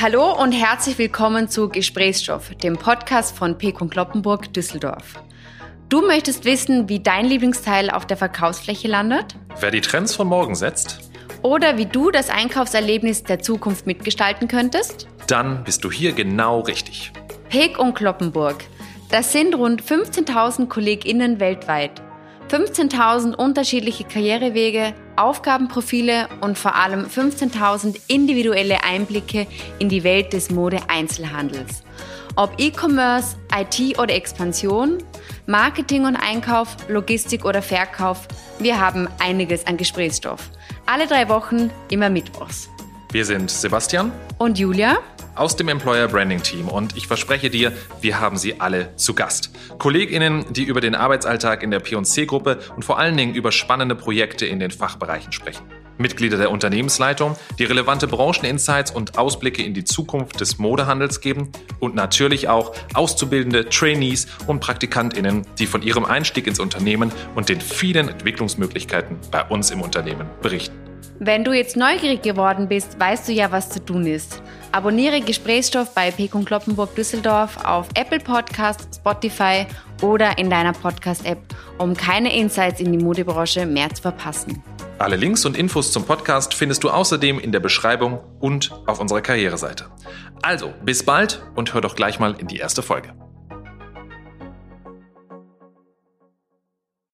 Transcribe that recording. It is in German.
Hallo und herzlich willkommen zu Gesprächsstoff, dem Podcast von Pekun Kloppenburg Düsseldorf. Du möchtest wissen, wie dein Lieblingsteil auf der Verkaufsfläche landet? Wer die Trends von morgen setzt? Oder wie du das Einkaufserlebnis der Zukunft mitgestalten könntest? Dann bist du hier genau richtig. Pek und Kloppenburg. Das sind rund 15.000 KollegInnen weltweit. 15.000 unterschiedliche Karrierewege, Aufgabenprofile und vor allem 15.000 individuelle Einblicke in die Welt des Mode-Einzelhandels. Ob E-Commerce, IT oder Expansion, Marketing und Einkauf, Logistik oder Verkauf, wir haben einiges an Gesprächsstoff. Alle drei Wochen, immer Mittwochs. Wir sind Sebastian und Julia aus dem Employer Branding Team und ich verspreche dir, wir haben sie alle zu Gast. KollegInnen, die über den Arbeitsalltag in der P&C-Gruppe und vor allen Dingen über spannende Projekte in den Fachbereichen sprechen. Mitglieder der Unternehmensleitung, die relevante Brancheninsights und Ausblicke in die Zukunft des Modehandels geben und natürlich auch auszubildende Trainees und PraktikantInnen, die von ihrem Einstieg ins Unternehmen und den vielen Entwicklungsmöglichkeiten bei uns im Unternehmen berichten. Wenn du jetzt neugierig geworden bist, weißt du ja, was zu tun ist. Abonniere Gesprächsstoff bei Pekun Kloppenburg Düsseldorf auf Apple Podcasts, Spotify oder in deiner Podcast-App, um keine Insights in die Modebranche mehr zu verpassen. Alle Links und Infos zum Podcast findest du außerdem in der Beschreibung und auf unserer Karriereseite. Also, bis bald und hör doch gleich mal in die erste Folge.